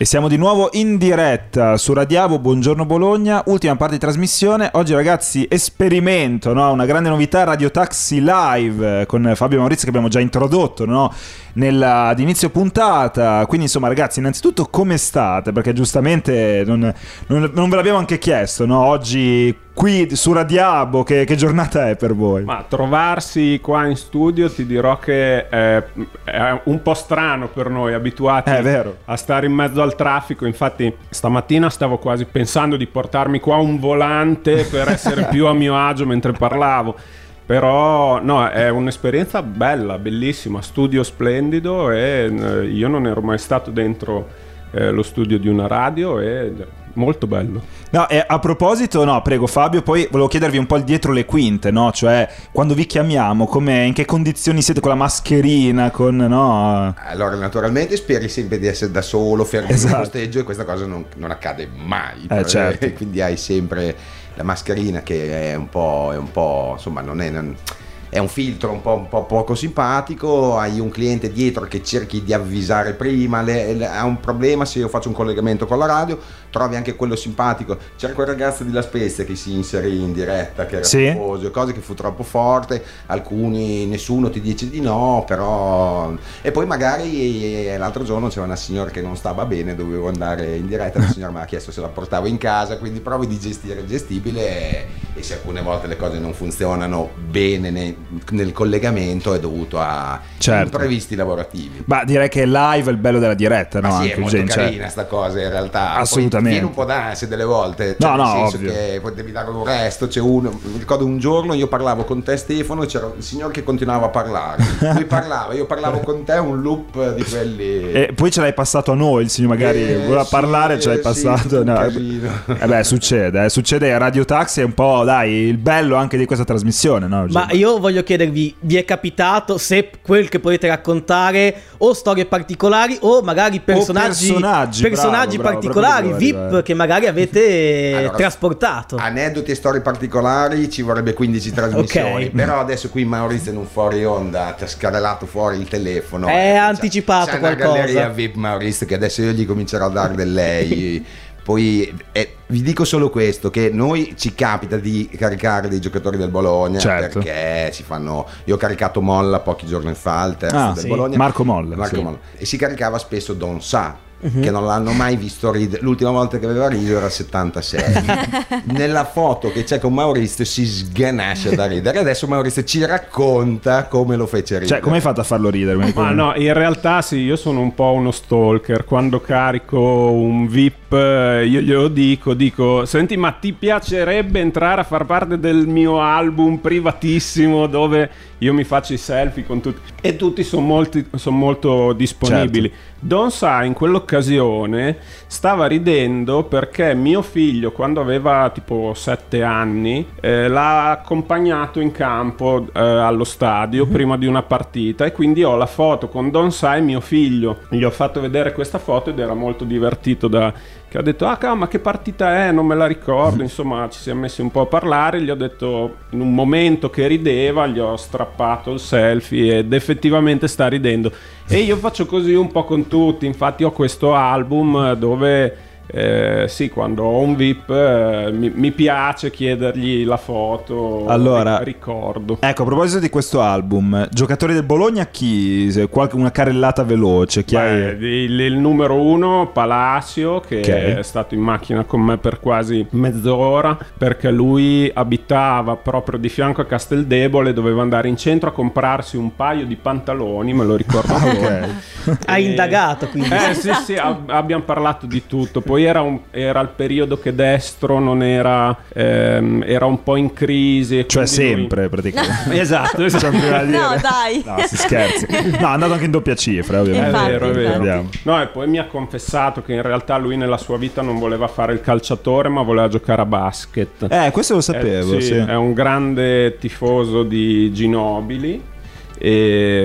E siamo di nuovo in diretta su Radiavo, buongiorno Bologna, ultima parte di trasmissione. Oggi ragazzi esperimento, no? una grande novità, Radio Taxi Live con Fabio Maurizio che abbiamo già introdotto no? Nella, ad inizio puntata. Quindi insomma ragazzi, innanzitutto come state? Perché giustamente non, non, non ve l'abbiamo anche chiesto, no? Oggi qui su Radiabo, che, che, giornata è per voi? Ma trovarsi qua in studio ti dirò che è, è un po' strano per noi, abituati a stare in mezzo al traffico. Infatti stamattina stavo quasi pensando di portarmi qua un volante per essere più a mio agio mentre parlavo. Però no, è un'esperienza bella, bellissima, studio splendido e eh, io non ero mai stato dentro eh, lo studio di una radio e molto bello. No, e a proposito, no, prego Fabio, poi volevo chiedervi un po' il dietro le quinte, no? Cioè, quando vi chiamiamo, come, in che condizioni siete con la mascherina, con, no? Allora, naturalmente speri sempre di essere da solo, fermo esatto. in posteggio e questa cosa non, non accade mai. Eh, certo. Quindi hai sempre la mascherina che è un po', è un po' insomma, non è... Non è un filtro un po', un po', poco simpatico, hai un cliente dietro che cerchi di avvisare prima, le, le, ha un problema se io faccio un collegamento con la radio, trovi anche quello simpatico. C'era quel ragazzo di La Spezia che si inserì in diretta, che era sì. tifoso, cose che fu troppo forte, alcuni, nessuno ti dice di no, però... E poi magari eh, l'altro giorno c'era una signora che non stava bene, dovevo andare in diretta, la signora mi ha chiesto se la portavo in casa, quindi provi di gestire il gestibile e se alcune volte le cose non funzionano bene nei, nel collegamento è dovuto a certo. imprevisti lavorativi. Ma direi che live è il bello della diretta, no? Ma sì, Anche è molto gente, carina cioè... sta cosa in realtà. Assolutamente. Viene un po' d'ansia delle volte, cioè, no, nel no, senso ovvio. che poi devi dare un resto, c'è uno, mi ricordo un giorno io parlavo con te Stefano, c'era il signore che continuava a parlare. Lui parlava, io parlavo con te, un loop di quelli E poi ce l'hai passato a noi, il signore magari eh, voleva sì, parlare, ce l'hai passato. Sì, no. Eh beh, succede, eh, succede Radio Taxi è un po', dai, il bello anche di questa trasmissione, no? Ma io voglio chiedervi, vi è capitato se quel che potete raccontare o storie particolari o magari personaggi, o personaggi, personaggi bravo, particolari, bravo, VIP arrivare. che magari avete allora, trasportato. Aneddoti e storie particolari ci vorrebbe 15 trasmissioni, okay. però adesso qui Maurizio in un fuori onda ti ha scarellato fuori il telefono. È anticipato c'è qualcosa. C'è una galleria VIP Maurizio che adesso io gli comincerò a dare del lei. Poi eh, vi dico solo questo: che noi ci capita di caricare dei giocatori del Bologna certo. perché si fanno. Io ho caricato Molla pochi giorni fa, il terzo ah, del sì. Bologna. Marco Molla. Marco sì. Molla. E si caricava spesso Don Sa uh-huh. che non l'hanno mai visto ridere. L'ultima volta che aveva riso era il 76. Nella foto che c'è con Maurizio si sganascia da ridere. Adesso Maurizio ci racconta come lo fece ridere. Cioè, come hai fatto a farlo ridere? Ma no, in realtà sì, io sono un po' uno stalker. Quando carico un VIP, eh, io glielo dico, dico, senti, ma ti piacerebbe entrare a far parte del mio album privatissimo dove io mi faccio i selfie con tutti e tutti sono son molto disponibili. Certo. Don Sa in quell'occasione stava ridendo perché mio figlio quando aveva tipo 7 anni eh, l'ha accompagnato in campo eh, allo stadio mm-hmm. prima di una partita e quindi ho la foto con Don Sa e mio figlio. Gli ho fatto vedere questa foto ed era molto divertito da che ha detto ah ma che partita è? Non me la ricordo. Insomma ci siamo messi un po' a parlare gli ho detto in un momento che rideva gli ho strappato il selfie ed effettivamente sta ridendo. E io faccio così un po' con tutti infatti ho questo album dove eh, sì, quando ho un VIP eh, mi, mi, piace chiedergli la foto, allora, ricordo. Ecco, a proposito di questo album, giocatori del Bologna chi? Qualche, una carrellata veloce. Chi Beh, il, il, numero uno, Palacio, che okay. è stato in macchina con me per quasi mezz'ora, perché lui abitava proprio di fianco a Casteldebole, doveva andare in centro a comprarsi un paio di pantaloni, me lo ricordo ah, okay. Ha indagato quindi. Eh sì, sì, ab- abbiamo parlato di tutto. Poi poi era, un, era, il periodo che destro non era, ehm, era un po' in crisi. Cioè sempre lui... praticamente. esatto, esatto. no, dai. No, si scherzi. No, è andato anche in doppia cifra, ovviamente. Infatti, è vero, è vero. Andiamo. No, e poi mi ha confessato che in realtà lui nella sua vita non voleva fare il calciatore, ma voleva giocare a basket. Eh, questo lo sapevo. Eh, sì, sì. È un grande tifoso di Ginobili e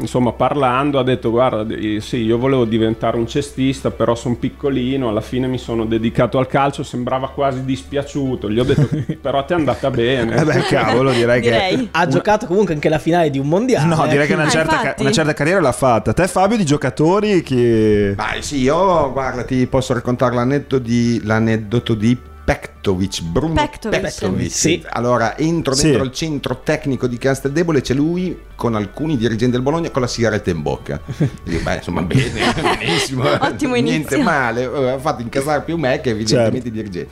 insomma parlando ha detto guarda sì io volevo diventare un cestista però sono piccolino alla fine mi sono dedicato al calcio sembrava quasi dispiaciuto. Gli ho detto però te è andata bene. Eh beh cavolo direi, direi. che ha giocato comunque anche la finale di un mondiale no direi che una, ah, certa, una certa, carriera l'ha fatta. Te Fabio di giocatori che Beh sì io guarda ti posso raccontare l'aneddoto di, l'aneddoto di Pektovic, Bruno Pektovic. Pektovic. Sì. Allora, entro dentro sì. il centro tecnico di Casteldebole, c'è lui con alcuni dirigenti del Bologna con la sigaretta in bocca. Dico, beh, insomma, bene, benissimo. Ottimo Niente male. Ha fatto incasare più me che evidentemente certo. i dirigenti.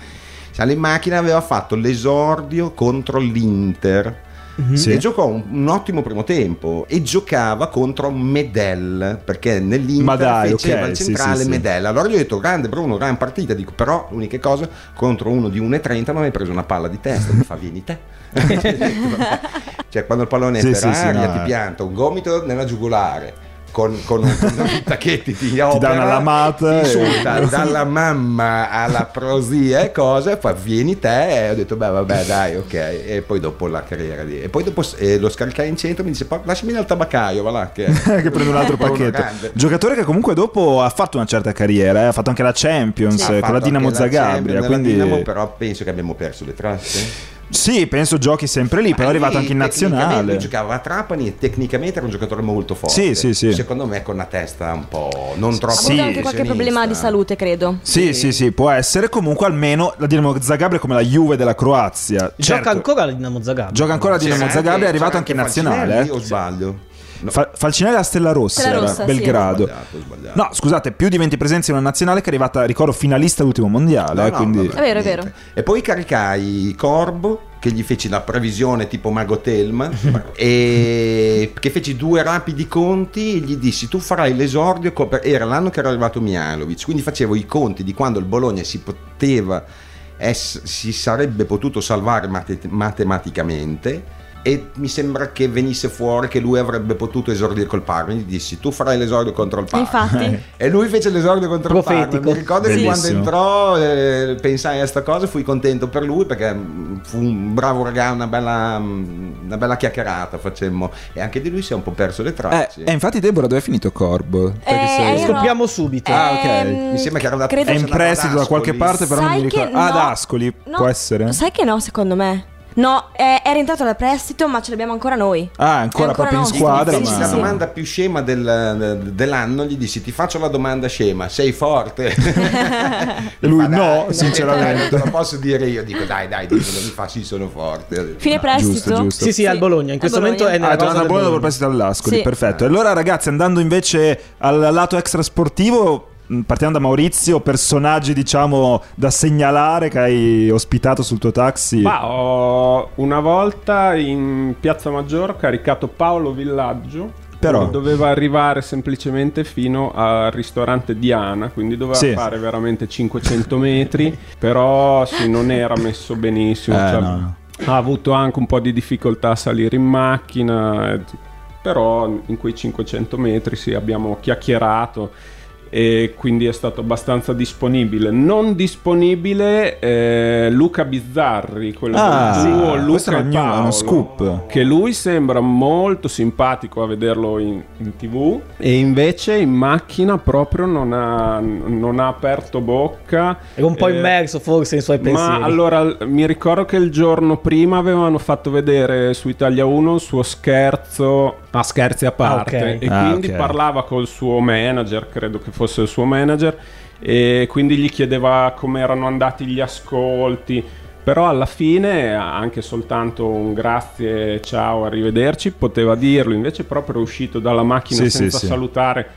Sale in macchina, aveva fatto l'esordio contro l'Inter Mm-hmm. Sì. E giocò un, un, ottimo primo tempo e giocava contro Medel perché nell'Inter dai, faceva okay, il centrale sì, sì, Medel. Allora gli ho detto grande Bruno, gran partita, dico però l'unica cosa contro uno di 1,30 non hai preso una palla di testa, mi fa vieni te. cioè quando il pallone è per aria no. ti pianta un gomito nella giugulare con, con, un, tacchetti ti, opera, ti dà una lamata insulta e... dalla mamma alla prosia e cose poi vieni te e ho detto beh vabbè dai ok e poi dopo la carriera lì e poi dopo eh, lo scaricai in centro mi dice lasciami al tabaccaio va là che, che prendo un altro pacchetto giocatore che comunque dopo ha fatto una certa carriera eh? ha fatto anche la Champions sì. con la Dinamo Zagabria quindi... Dinamo, però penso che abbiamo perso le trasse sì, penso giochi sempre lì, però è arrivato anche in nazionale. Lui giocava a Trapani e tecnicamente era un giocatore molto forte. Sì, sì, sì. Secondo me con una testa un po' non troppo Ha avuto anche qualche problema di salute, credo. Sì, sì, sì, sì, può essere. Comunque almeno la Dinamo Zagabria è come la Juve della Croazia. Gioca certo. ancora la Dinamo Zagabria. Gioca ancora la Dinamo Zagabria, è arrivato anche in nazionale. Eh. O sbaglio? No. Fa- Falcinelli a Stella Rossa, Stella Rossa Belgrado. Sì. Sbagliato, sbagliato. No, scusate, più di 20 presenze in una nazionale che è arrivata, ricordo, finalista all'ultimo mondiale. No, eh, no, quindi... Vabbè, è vero, è vero. E poi caricai Corbo che gli feci la previsione tipo Mago Telma e che feci due rapidi conti e gli dissi tu farai l'esordio era l'anno che era arrivato Mialovic quindi facevo i conti di quando il Bologna si poteva si sarebbe potuto salvare matematicamente e mi sembra che venisse fuori che lui avrebbe potuto esordire col Parma gli dissi tu farai l'esordio contro il Parma Infatti. e lui fece l'esordio contro Profetico. il Parma mi ricordo Bellissimo. che quando entrò eh, pensai a questa cosa fui contento per lui perché fu un bravo ragazzo una bella, una bella chiacchierata facemmo. E anche di lui si è un po' perso le tracce. Eh, e infatti Deborah dove è finito Corbo? Eh, scopriamo subito. Eh, ah ok. Mi sembra che era andato è in prestito da qualche parte però sai non mi ricordo. ah, no, ad Ascoli no, può essere? Sai che no secondo me No, è, era entrato da prestito, ma ce l'abbiamo ancora noi. Ah, ancora, ancora proprio nostro. in squadra. Ma... La domanda più scema del, dell'anno gli dissi: Ti faccio la domanda scema, sei forte? e lui, no, dai, sinceramente. Te lo posso dire io. Dico, dai, dai, dico, mi fa, sì, sono forte. Fine prestito? Giusto, giusto. Sì, sì, al Bologna. In questo momento è nella ah, tornato al Bologna dopo il prestito all'Ascoli. Sì. Perfetto. Allora, ragazzi, andando invece al lato extrasportivo partiamo da Maurizio, personaggi diciamo da segnalare che hai ospitato sul tuo taxi. Ma ho una volta in Piazza Maggiore caricato Paolo Villaggio. Però doveva arrivare semplicemente fino al ristorante Diana, quindi doveva sì. fare veramente 500 metri, però sì, non era messo benissimo. Eh, cioè, no. Ha avuto anche un po' di difficoltà a salire in macchina, però in quei 500 metri sì, abbiamo chiacchierato e quindi è stato abbastanza disponibile. Non disponibile eh, Luca Bizzarri, quello ah, del duo Luca e Paolo, uno scoop. che lui sembra molto simpatico a vederlo in, in, tv e invece in macchina proprio non ha, non ha aperto bocca. È un po' eh, immerso forse nei suoi pensieri. Ma allora mi ricordo che il giorno prima avevano fatto vedere su Italia 1 il suo scherzo, a scherzi a parte, ah, okay. e ah, quindi okay. parlava col suo manager, credo che fosse fosse il suo manager e quindi gli chiedeva come erano andati gli ascolti. Però alla fine anche soltanto un grazie, ciao, arrivederci poteva dirlo, invece proprio uscito dalla macchina sì, senza sì, salutare,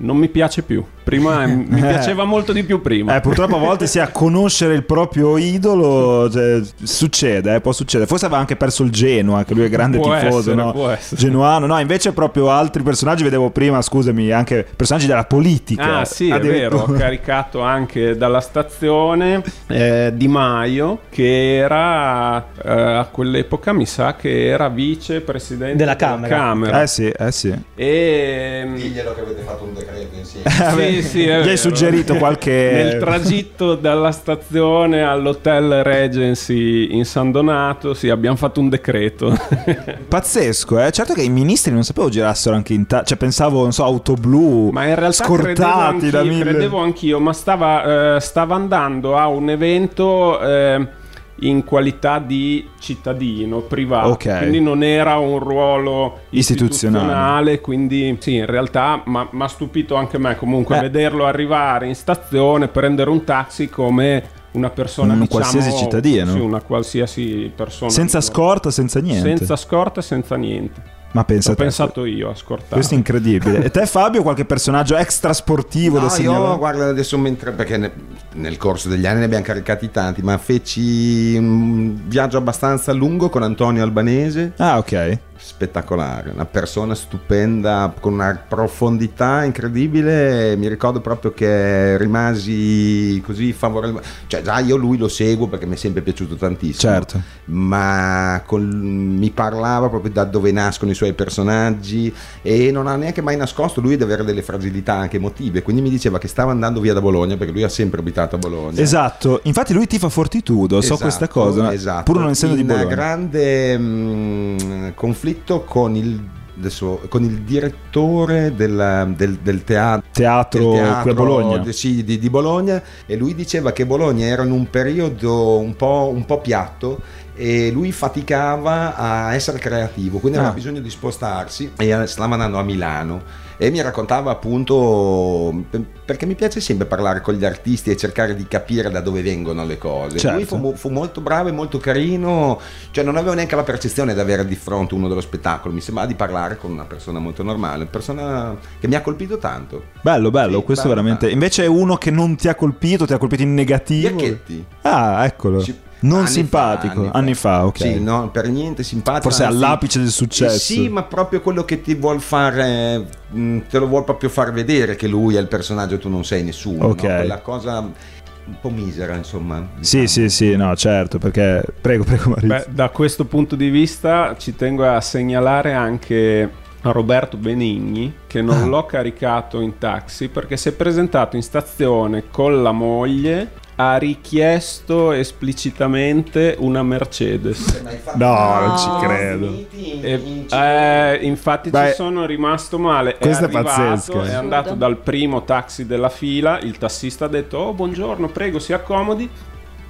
non mi piace più. Prima mi piaceva molto di più prima. Eh, purtroppo a volte si a conoscere il proprio idolo cioè, succede, eh, può succedere. Forse aveva anche perso il Genoa, che lui è grande può tifoso, essere, no? Genuano. No, invece proprio altri personaggi vedevo prima, scusami, anche personaggi della politica. Ah, sì, è vero, ho caricato anche dalla stazione eh, Di Maio che era eh, a quell'epoca mi sa che era vicepresidente della Camera. Camera. Eh sì, eh sì. E diglielo che avete fatto un decreto credo insieme. sì, sì, Gli hai suggerito qualche... Nel tragitto dalla stazione all'hotel Regency in San Donato, sì, abbiamo fatto un decreto. Pazzesco, eh? Certo che i ministri non sapevo girassero anche in... Ta- cioè pensavo, non so, auto blu, ma in realtà scortati credevo da anch'io, mille... credevo anch'io, ma stava, eh, stava andando a un evento... Eh, in qualità di cittadino privato, Ok. quindi non era un ruolo Istituzionale. istituzionale, quindi sì, in realtà mi ha stupito anche me comunque Eh. vederlo arrivare in stazione, prendere un taxi come una persona Un diciamo, qualsiasi cittadino. sì, una qualsiasi persona Senza scorta, senza niente. senza scorta e senza niente. Ma pensa Ho te. pensato io a scortare. Questo è incredibile. E te Fabio, qualche personaggio extra sportivo da No, segnalare? io guarda adesso mentre perché ne- nel corso degli anni ne abbiamo caricati tanti, ma feci un viaggio abbastanza lungo con Antonio Albanese, Ah, ok. Spettacolare, una persona stupenda con una profondità incredibile. Mi ricordo proprio che rimasi così favorevole, cioè già io lui lo seguo perché mi è sempre piaciuto tantissimo. Certo. ma col- mi parlava proprio da dove nascono i suoi personaggi e non ha neanche mai nascosto lui di avere delle fragilità anche emotive, quindi mi diceva che stava andando via da Bologna perché lui ha sempre abitato a Bologna. Esatto. Infatti lui tifa Fortitudo, so Esatto, questa cosa. esatto. Pur non essendo di In Bologna. grande mm, conflitto con il, adesso, con il direttore della- del, del teatro Teatro, del teatro Bologna. di- sì, di, di Bologna e lui diceva che Bologna era in un periodo un po', un po' piatto e lui faticava a essere creativo, quindi Ah. aveva bisogno di spostarsi e stava andando a Milano e mi raccontava appunto per- perché mi piace sempre parlare con gli artisti e cercare di capire da dove vengono le cose. Certo. Lui fu, fu molto bravo e molto carino, cioè non avevo neanche la percezione di avere di fronte uno dello spettacolo, mi sembrava di parlare con una persona molto normale, una persona che mi ha colpito tanto. Bello, bello, Sì, questo bello, veramente. bello. Invece è uno che non ti ha colpito, ti ha colpito in negativo. Iacchetti. Ah, eccolo. Ci- non anni simpatico. fa, anni fa, ok. Sì, no, per niente simpatico. Forse anzi- all'apice del successo. Eh Sì, ma proprio quello che ti vuol fare, mh, te lo vuol proprio far vedere che lui è il personaggio e tu non sei nessuno. Ok. no? Quella cosa un po' misera, insomma. Sì, diciamo. sì, sì, no, certo, perché... Prego, prego Maurizio. Beh, da questo punto di vista ci tengo a segnalare anche a Roberto Benigni che non Ah. l'ho caricato in taxi perché si è presentato in stazione con la moglie ha richiesto esplicitamente una Mercedes. No, non ci credo. E, eh, infatti Beh, ci sono rimasto male. questa è arrivato, pazzesca. È andato dal primo taxi della fila. Il tassista ha detto: Oh, buongiorno, prego, si accomodi.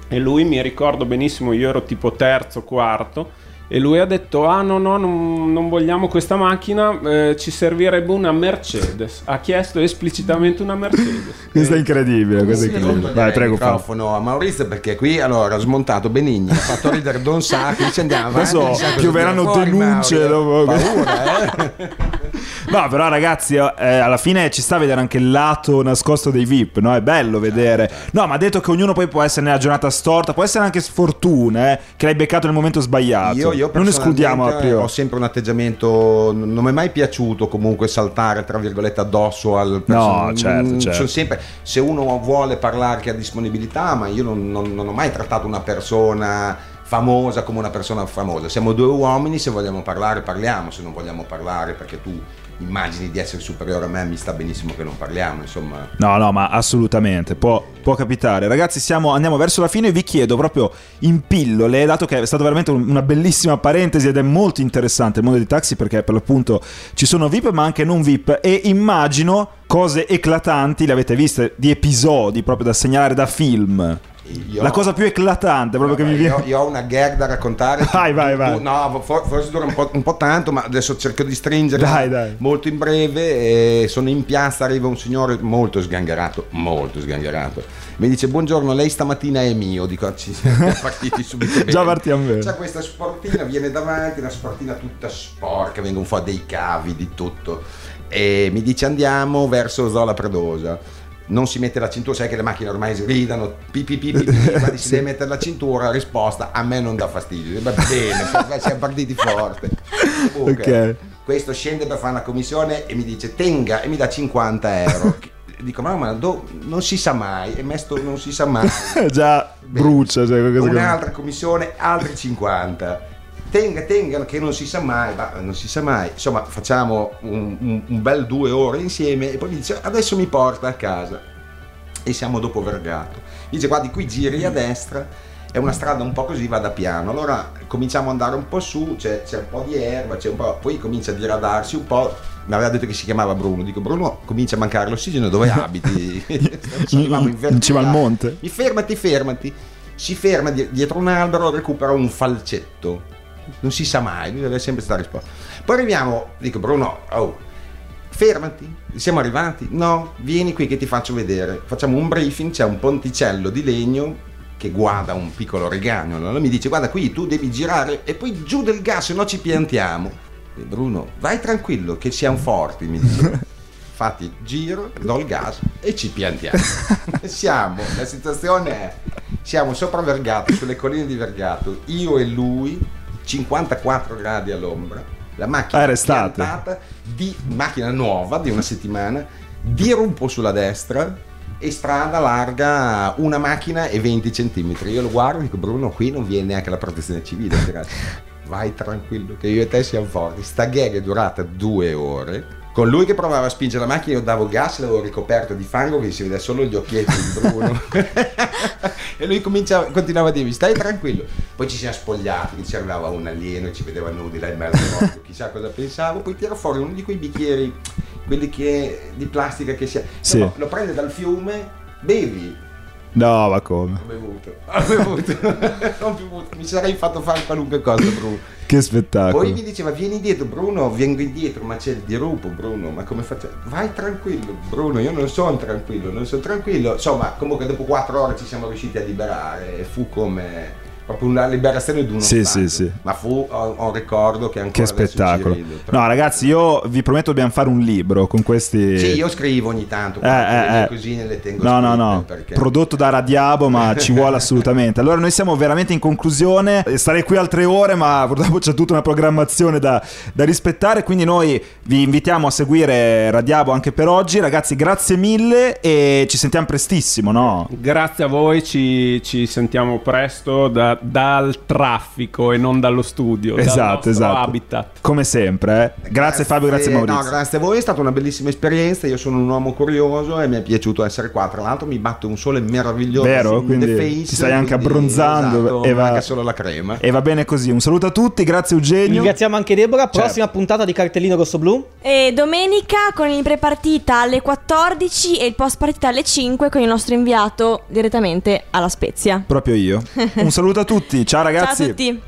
E lui mi ricordo benissimo, io ero tipo terzo, quarto. E lui ha detto: Ah, no, no, non, non vogliamo questa macchina, eh, ci servirebbe una Mercedes. Ha chiesto esplicitamente una Mercedes. Questo è Eh, incredibile, questo è incredibile. Vai, prego, il microfono a Maurizio perché qui allora ha smontato Benigni, ha fatto ridere Don Sacchi, ci andiamo avanti. Adesso pioveranno fuori, denunce Mauro. dopo. Paura, eh? No, però ragazzi, eh, alla fine ci sta a vedere anche il lato nascosto dei VIP, no? È bello vedere. No, ma ha detto che ognuno poi può essere nella giornata storta, può essere anche sfortuna, eh, che l'hai beccato nel momento sbagliato. Io, io non escludiamo a priori. Ho sempre un atteggiamento. Non mi è mai piaciuto comunque saltare tra virgolette addosso al No, certo, Mm, certo. sono sempre, se uno vuole parlare che ha disponibilità, ma io non, non- non ho mai trattato una persona famosa come una persona famosa. Siamo due uomini, se vogliamo parlare parliamo, se non vogliamo parlare perché tu immagini di essere superiore a me, mi sta benissimo che non parliamo, insomma. No, no, ma assolutamente, può, può capitare. Ragazzi, siamo, andiamo verso la fine vi chiedo proprio in pillole, dato che è stata veramente un- una bellissima parentesi ed è molto interessante il mondo dei taxi perché per l'appunto ci sono VIP ma anche non VIP e immagino cose eclatanti, le avete viste, di episodi proprio da segnalare da film. Io- La cosa più eclatante proprio che mi viene... Io, io ho una gag da raccontare. Vai, vai, vai. No, for- forse dura un po', un po' tanto, ma adesso cerco di stringere Dai, dai. molto in breve. eh, sono in piazza, arriva un signore molto sgangherato, molto sgangherato. Mi dice: Buongiorno, lei stamattina è mio. Dico, "Ah, ci siamo partiti subito bene. Già partiamo bene. C'è questa sportina, viene davanti, una sportina tutta sporca, vengono fuori dei cavi, di tutto. E mi dice: Andiamo verso Zola Predosa non si mette la cintura, sai che le macchine ormai sgridano, pi pi pi pi, pi, guardi, si deve mettere la cintura, risposta, a me non dà fastidio, va bene, siamo partiti forte. Comunque, Ok. Questo scende per fare una commissione e mi dice tenga e mi dà 50 euro. Dico, ma, ma do- non si sa mai, e mesto non si sa mai. Già brucia, cioè qualcosa che- Un'altra commissione, altri 50. Tenga, tenga, che non si sa mai, ma non si sa mai. Insomma, facciamo un, un, un bel due ore insieme e poi mi dice adesso mi porta a casa. E siamo dopo Vergato. Dice guardi qui giri a destra, è una strada un po' così, vada piano. Allora cominciamo ad andare un po' su, c'è, c'è un po' di erba, un po', poi comincia a diradarsi un po'. Mi aveva detto che si chiamava Bruno. Dico, Bruno, comincia a mancare l'ossigeno, dove abiti? in cima al monte. Mi fermati, fermati. Si ferma dietro un albero, recupera un falcetto non si sa mai, lui deve sempre stare risposto. Poi arriviamo, dico Bruno, oh, fermati, siamo arrivati? No, vieni qui che ti faccio vedere. Facciamo un briefing, c'è un ponticello di legno che guarda un piccolo regagno, allora mi dice guarda qui tu devi girare e poi giù del gas se no ci piantiamo. E Bruno, vai tranquillo che siamo forti, mi dice. Infatti giro, do il gas e ci piantiamo. siamo, la situazione è, siamo sopra Vergato, sulle colline di Vergato, io e lui 54 gradi all'ombra, la macchina ah, piantata di macchina nuova di una settimana, diruppo sulla destra e strada larga una macchina e 20 cm. Io lo guardo e dico Bruno qui non viene neanche la protezione civile, vai tranquillo che io e te siamo forti. Sta gag è durata due ore con lui che provava a spingere la macchina io davo gas l'avevo ricoperto di fango che si vede solo gli occhietti di Bruno. E lui continuava a dirmi stai tranquillo. Poi ci siamo spogliati che ci arrivava un alieno e ci vedeva nudi là in mezzo chissà cosa pensavo poi tira fuori uno di quei bicchieri quelli che, di plastica che si sì. no, lo prende dal fiume bevi No, ma come? Ho bevuto, ho bevuto, ho bevuto. mi sarei fatto fare qualunque cosa, Bruno. Che spettacolo. Poi mi diceva, vieni indietro, Bruno, vengo indietro, ma c'è il dirupo, Bruno, ma come faccio? Vai tranquillo, Bruno, io non sono tranquillo, non sono tranquillo. Insomma, comunque dopo quattro ore ci siamo riusciti a liberare, fu come proprio una liberazione di uno sì, sì, sì. ma fu ho ricordo che ancora che spettacolo. no ragazzi io vi prometto dobbiamo fare un libro con questi sì io scrivo ogni tanto eh, eh, eh. cosine le tengo no no no. perché... prodotto da Radiabo ma ci vuole assolutamente. Allora noi siamo veramente in conclusione. Starei qui altre ore ma purtroppo c'è tutta una programmazione da, da rispettare. Quindi noi vi invitiamo a seguire Radiabo anche per oggi. Ragazzi grazie mille e ci sentiamo prestissimo no? grazie a voi ci, ci sentiamo presto da dal traffico e non dallo studio. Esatto, esatto. habitat. Come sempre. Eh. Grazie, grazie, Fabio, grazie Maurizio. No, grazie a voi, è stata una bellissima esperienza. Io sono un uomo curioso e mi è piaciuto essere qua. Tra l'altro mi batte un sole meraviglioso. Vero, quindi face, ti stai anche abbronzando. Esatto, e va, solo la crema. E va bene così. Un saluto a tutti, grazie Eugenio. Ringraziamo anche Deborah. Certo. Prossima certo. puntata di Cartellino Rosso Blu. E domenica con il prepartita alle 14 e il post partita alle 5 con il nostro inviato direttamente alla Spezia. Proprio io. Un saluto a tutti. Ciao ragazzi. Ciao a tutti.